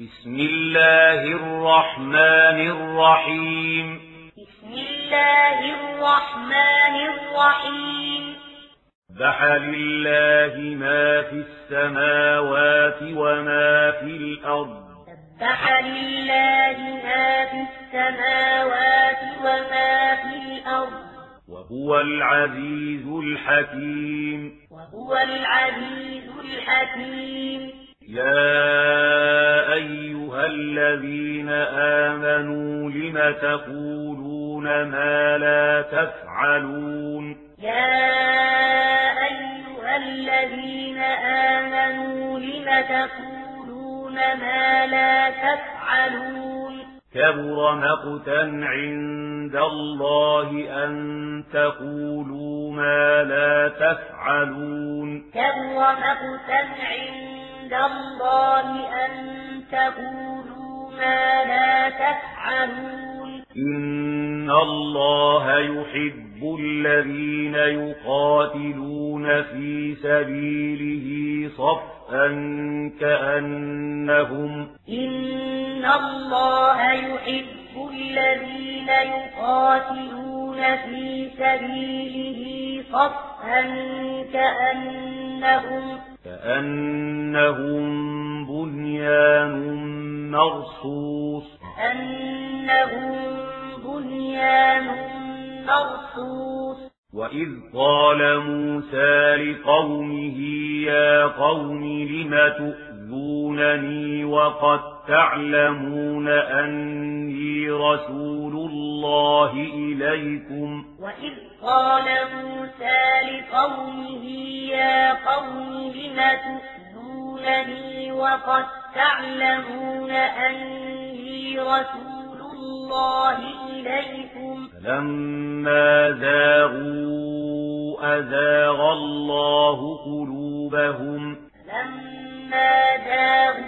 بسم الله الرحمن الرحيم. بسم الله الرحمن الرحيم. سبح لله ما في السماوات وما في الأرض. سبح لله ما في السماوات وما في الأرض. وهو العزيز الحكيم. وهو العزيز الحكيم. يا أيها الذين آمنوا لم تقولون ما لا تفعلون يا أيها الذين آمنوا لم تقولون ما لا تفعلون كبر مقتا عند الله أن تقولوا ما لا تفعلون كبر مقتا عند الله أن تقولوا ما لا تفعلون. إن الله يحب الذين يقاتلون في سبيله صفا كأنهم إن الله يحب الذين يقاتلون في سبيله صفا كأنهم كأنهم بنيان مرصوص كأنهم بنيان مرصوص وإذ قال موسى لقومه يا قوم لم تؤذونني وقد تعلمون أني رسول الله إليكم. وإذ قال موسى لقومه يا قوم لم تؤذونني وقد تعلمون أني رسول الله إليكم. فلما زاغوا أزاغ الله قلوبهم. لما زاغوا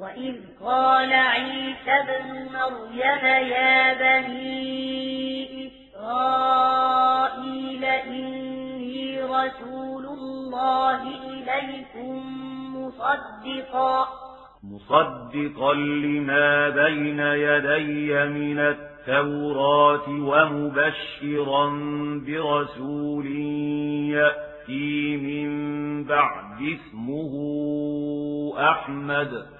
وإذ قال عيسى ابن مريم يا بني إسرائيل إني رسول الله إليكم مصدقا مصدقا لما بين يدي من التوراة ومبشرا برسول يأتي من بعد اسمه أحمد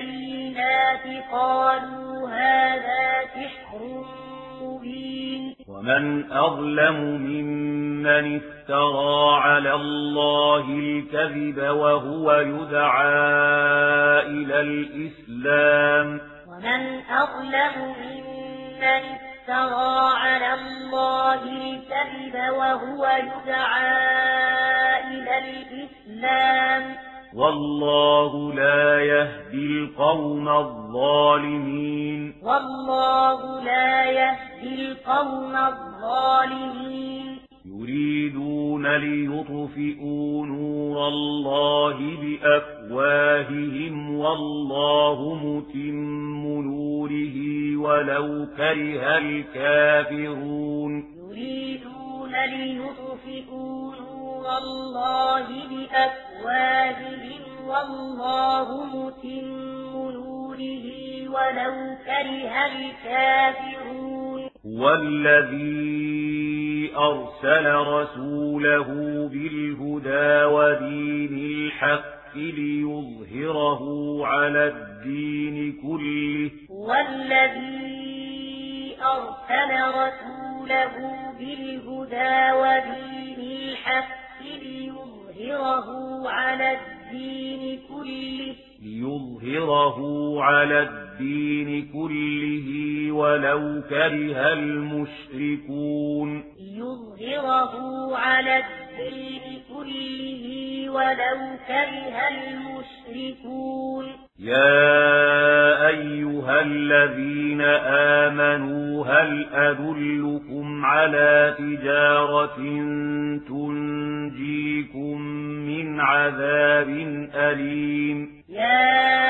بالبينات قالوا هذا سحر مبين. ومن أظلم ممن افترى على الله الكذب وهو يدعى إلى الإسلام. ومن أظلم ممن افترى على الله الكذب وهو يدعى إلى الإسلام. والله لا يهدي القوم الظالمين. والله لا يهدي القوم الظالمين. يريدون ليطفئوا نور الله بأفواههم والله متم نوره ولو كره الكافرون. يريدون ليطفئوا نور الله بأفواههم والله متم نوره ولو كره الكافرون هو الذي أرسل رسوله بالهدى ودين الحق ليظهره على الدين كله والذي أرسل رسوله بالهدى كره المشركون. ليظهره على الدين كله ولو كره المشركون. يا أيها الذين آمنوا هل أدلكم على تجارة تنجيكم من عذاب أليم؟ يا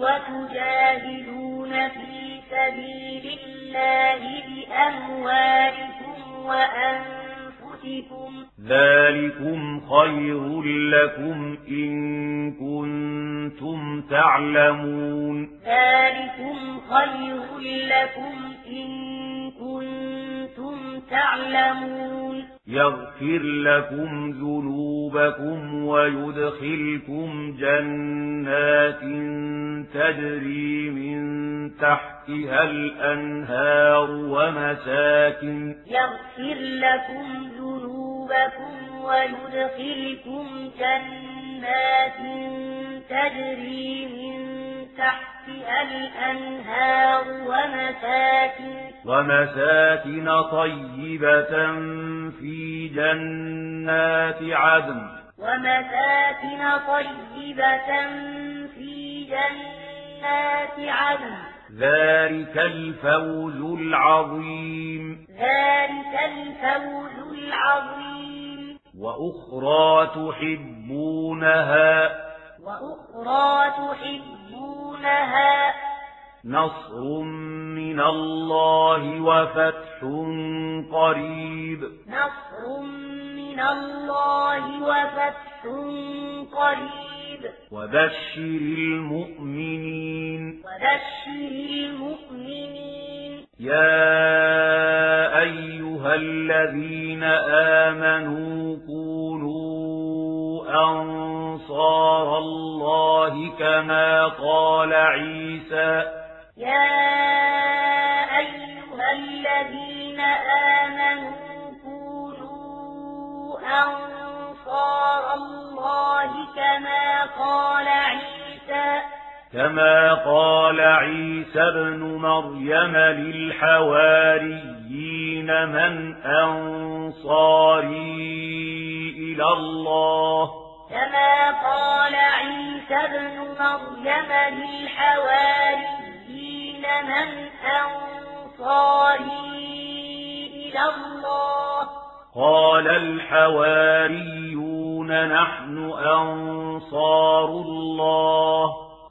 وتجاهدون في سبيل الله بأموالكم وأنفسكم. ذلكم خير لكم إن كنتم تعلمون. ذلكم خير لكم إن كنتم تعلمون. يغفر لكم ذنوبكم ويدخلكم جنات تجري من تحتها الأنهار ومساكن. يغفر لكم ذنوبكم ويدخلكم جنات تجري من تحتها الأنهار ومساكن. ومساكن طيبة في جنات عدن. ومساكن طيبة في جنات عدن. ذلك الفوز العظيم. ذلك الفوز العظيم. وأخرى تحبونها. وأخرى تحبونها. نصر من الله وفتح قريب. نصر من الله وفتح قريب. وبشر المؤمنين. وبشر المؤمنين. يا أيها الذين آمنوا الله كما قال عيسى. يا أيها الذين آمنوا كونوا أنصار الله كما قال عيسى. كما قال عيسى ابن مريم للحواريين من أنصاري إلى الله. كما قال عيسى ابن مريم للحواريين من أنصاري إلى الله. قال الحواريون نحن أنصار الله.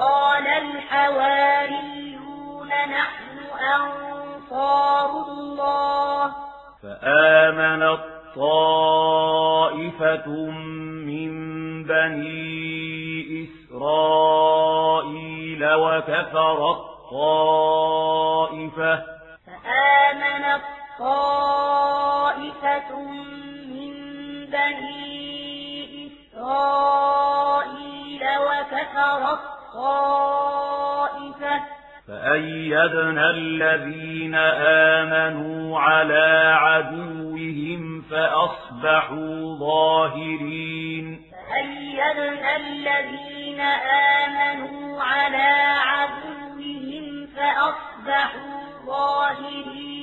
قال الحواريون نحن أنصار الله. فآمنت طائفة بني إسرائيل وكفرت طائفة فآمنت طائفة من بني إسرائيل وكفرت طائفة فأيدنا الذين آمنوا على عدوهم فأصبحوا ظاهرين فأيدنا الذين آمنوا على عدوهم فأصبحوا ظاهرين